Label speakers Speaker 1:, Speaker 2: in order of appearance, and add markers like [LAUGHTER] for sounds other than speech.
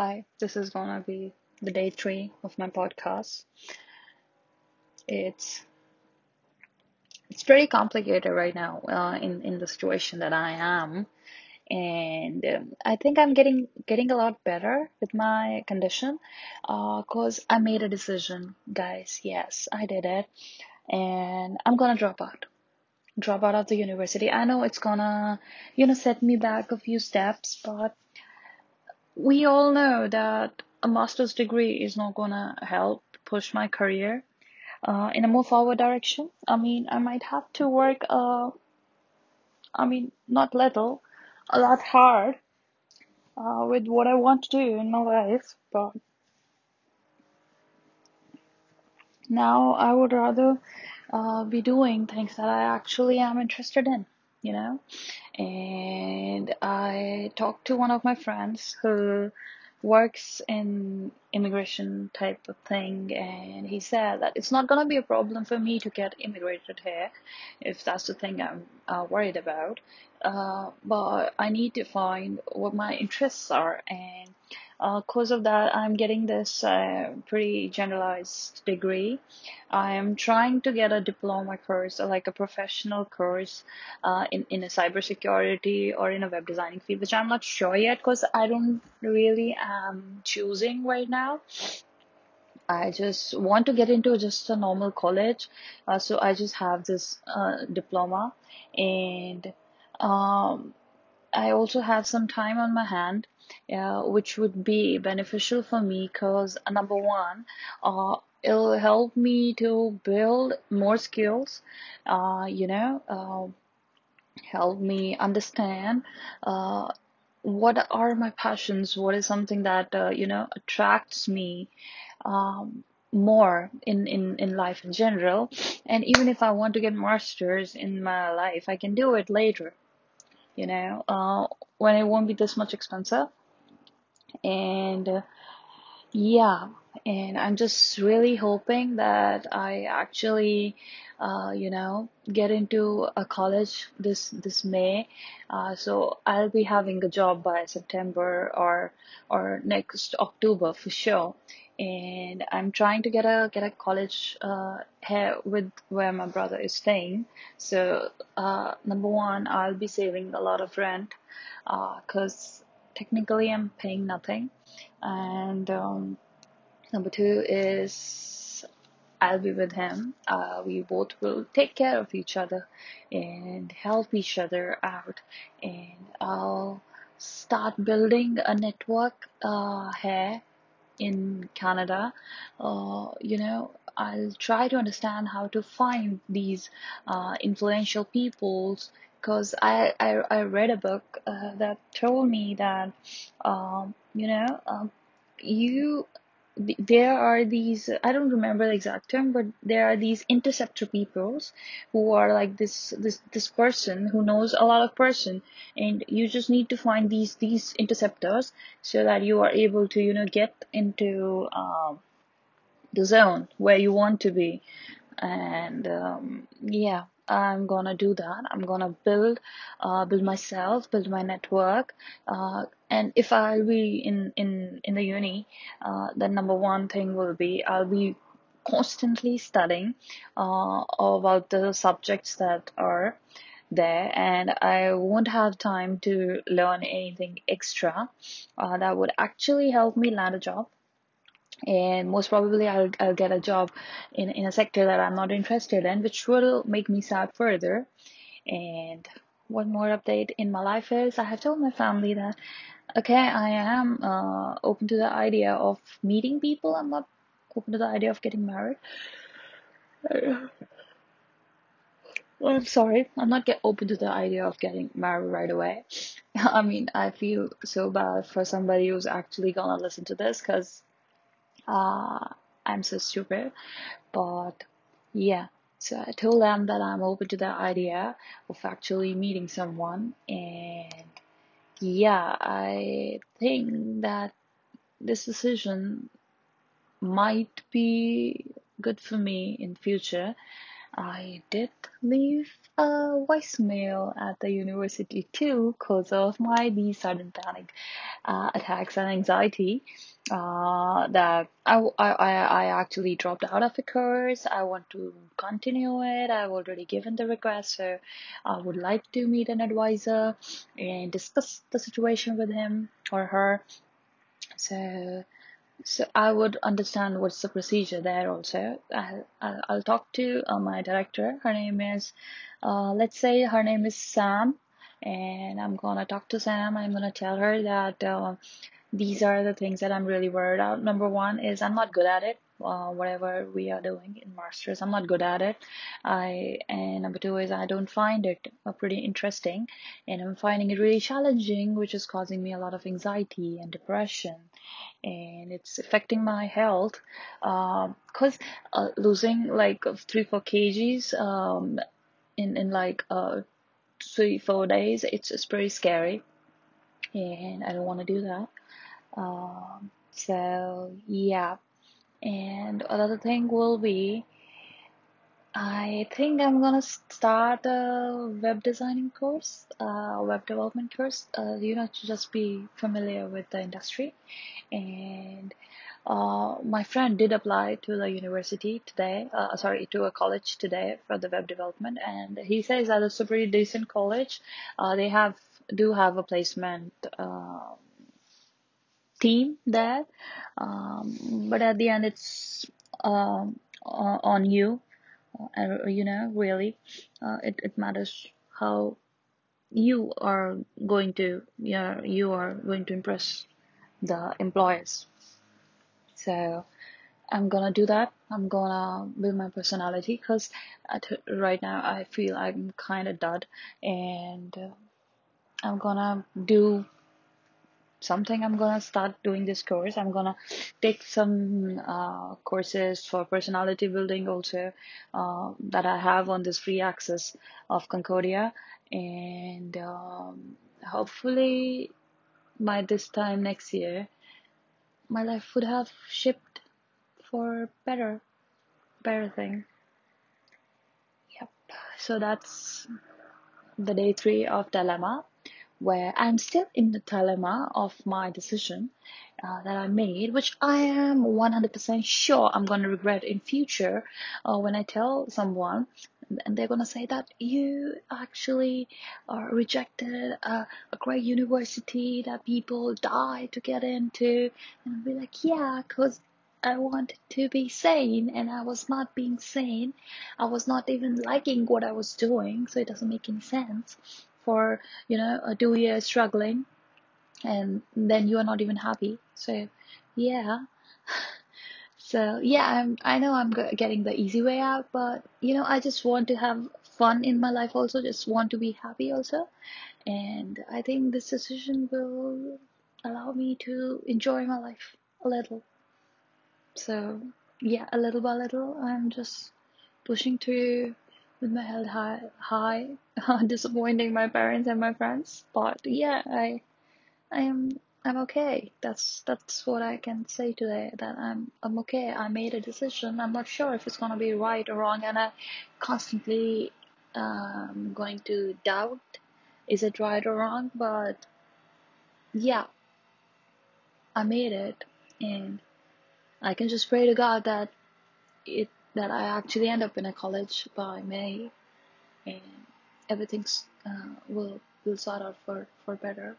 Speaker 1: Hi, this is gonna be the day three of my podcast. It's it's pretty complicated right now uh, in in the situation that I am, and um, I think I'm getting getting a lot better with my condition, uh, cause I made a decision, guys. Yes, I did it, and I'm gonna drop out. Drop out of the university. I know it's gonna, you know, set me back a few steps, but we all know that a master's degree is not gonna help push my career uh, in a more forward direction. I mean, I might have to work, uh, I mean, not little, a lot hard uh, with what I want to do in my life, but now I would rather uh, be doing things that I actually am interested in, you know? And I talked to one of my friends who works in immigration type of thing and he said that it's not going to be a problem for me to get immigrated here if that's the thing i'm uh, worried about uh, but i need to find what my interests are and uh, of that i'm getting this uh, pretty generalized degree. I am trying to get a diploma course like a professional course uh, in, in a cybersecurity or in a web designing field which i'm not sure yet because i don't really am choosing right now. I just want to get into just a normal college, uh, so I just have this uh, diploma, and um, I also have some time on my hand, uh, which would be beneficial for me because uh, number one, uh, it'll help me to build more skills, uh, you know, uh, help me understand uh, what are my passions, what is something that uh, you know attracts me um, more in, in, in life in general. And even if I want to get masters in my life, I can do it later, you know, uh, when it won't be this much expensive. And uh, yeah, and I'm just really hoping that I actually, uh, you know, get into a college this this May. Uh, so I'll be having a job by September or or next October for sure. And I'm trying to get a get a college uh, here with where my brother is staying. So uh, number one, I'll be saving a lot of rent, uh, cause technically I'm paying nothing and um, number two is I'll be with him. Uh, we both will take care of each other and help each other out, and I'll start building a network uh, here in Canada. Uh, you know, I'll try to understand how to find these uh, influential peoples because I, I, I read a book uh, that told me that um, you know um, you there are these i don't remember the exact term but there are these interceptor peoples who are like this this this person who knows a lot of person. And you just need to find these these interceptors so that you are able to you know get into um, the zone where you want to be. And um, yeah i'm gonna do that. I'm gonna build uh, build myself build my network uh, and if i'll be in in in the uni uh, the number one thing will be i'll be constantly studying uh, about the subjects that are there and i won't have time to learn anything extra uh, that would actually help me land a job and most probably I'll, I'll get a job in, in a sector that I'm not interested in, which will make me sad further. And one more update in my life is I have told my family that, okay, I am uh, open to the idea of meeting people. I'm not open to the idea of getting married. [SIGHS] I'm sorry, I'm not get open to the idea of getting married right away. [LAUGHS] I mean, I feel so bad for somebody who's actually gonna listen to this because uh, I'm so stupid. But yeah, so I told them that I'm open to the idea of actually meeting someone, and yeah, I think that this decision might be good for me in future I did leave a voicemail at the university too because of my these sudden panic uh, attacks and anxiety uh, that I, I, I actually dropped out of the course. I want to continue it. I've already given the request, so I would like to meet an advisor and discuss the situation with him or her. So so I would understand what's the procedure there also. I'll, I'll, talk to uh, my director. Her name is, uh, let's say her name is Sam. And I'm gonna talk to Sam. I'm gonna tell her that uh, these are the things that I'm really worried about. Number one is I'm not good at it. Uh, whatever we are doing in masters, I'm not good at it. I and number two is I don't find it uh, pretty interesting, and I'm finding it really challenging, which is causing me a lot of anxiety and depression and it's affecting my health because uh, uh, losing like three four kgs um, in in like uh, three four days it's it's pretty scary and I don't want to do that um, so yeah and another thing will be I think I'm gonna start a web designing course, uh, web development course. Uh, you know, to just be familiar with the industry. And uh, my friend did apply to the university today, uh, sorry, to a college today for the web development, and he says that it's a pretty decent college. Uh, they have do have a placement uh, team there, um, but at the end, it's um, on you uh, you know really. Uh, it, it matters how you are going to yeah you are going to impress the employers. So i'm gonna do that. I'm gonna build my personality because right now i feel i'm kind of dud. And uh, i'm gonna do something i'm gonna start doing this course. I'm gonna take some uh, courses for personality building also uh, that i have on this free access of concordia. And um, hopefully by this time next year my life would have shifted for better better thing. Yep. So that's the day three of dilemma where I'm still in the dilemma of my decision uh, that I made, which I am 100% sure I'm going to regret in future uh, when I tell someone and they're going to say that you actually uh, rejected a, a great university that people die to get into and I'll be like yeah because I wanted to be sane and I was not being sane. I was not even liking what I was doing, so it doesn't make any sense for you know a two years struggling and then you are not even happy. So yeah. [LAUGHS] So yeah i'm i know i'm getting the easy way out but you know i just want to have fun in my life also just want to be happy also. And i think this decision will allow me to enjoy my life a little. So yeah a little by little i'm just pushing through with my head high, [LAUGHS] high, disappointing my parents and my friends. But yeah, I, I am, I'm okay. That's that's what I can say today. That I'm, I'm okay. I made a decision. I'm not sure if it's gonna be right or wrong, and I constantly, um, going to doubt, is it right or wrong? But yeah, I made it, and I can just pray to God that it that I actually end up in a college by May and everything's uh, will will sort out for for better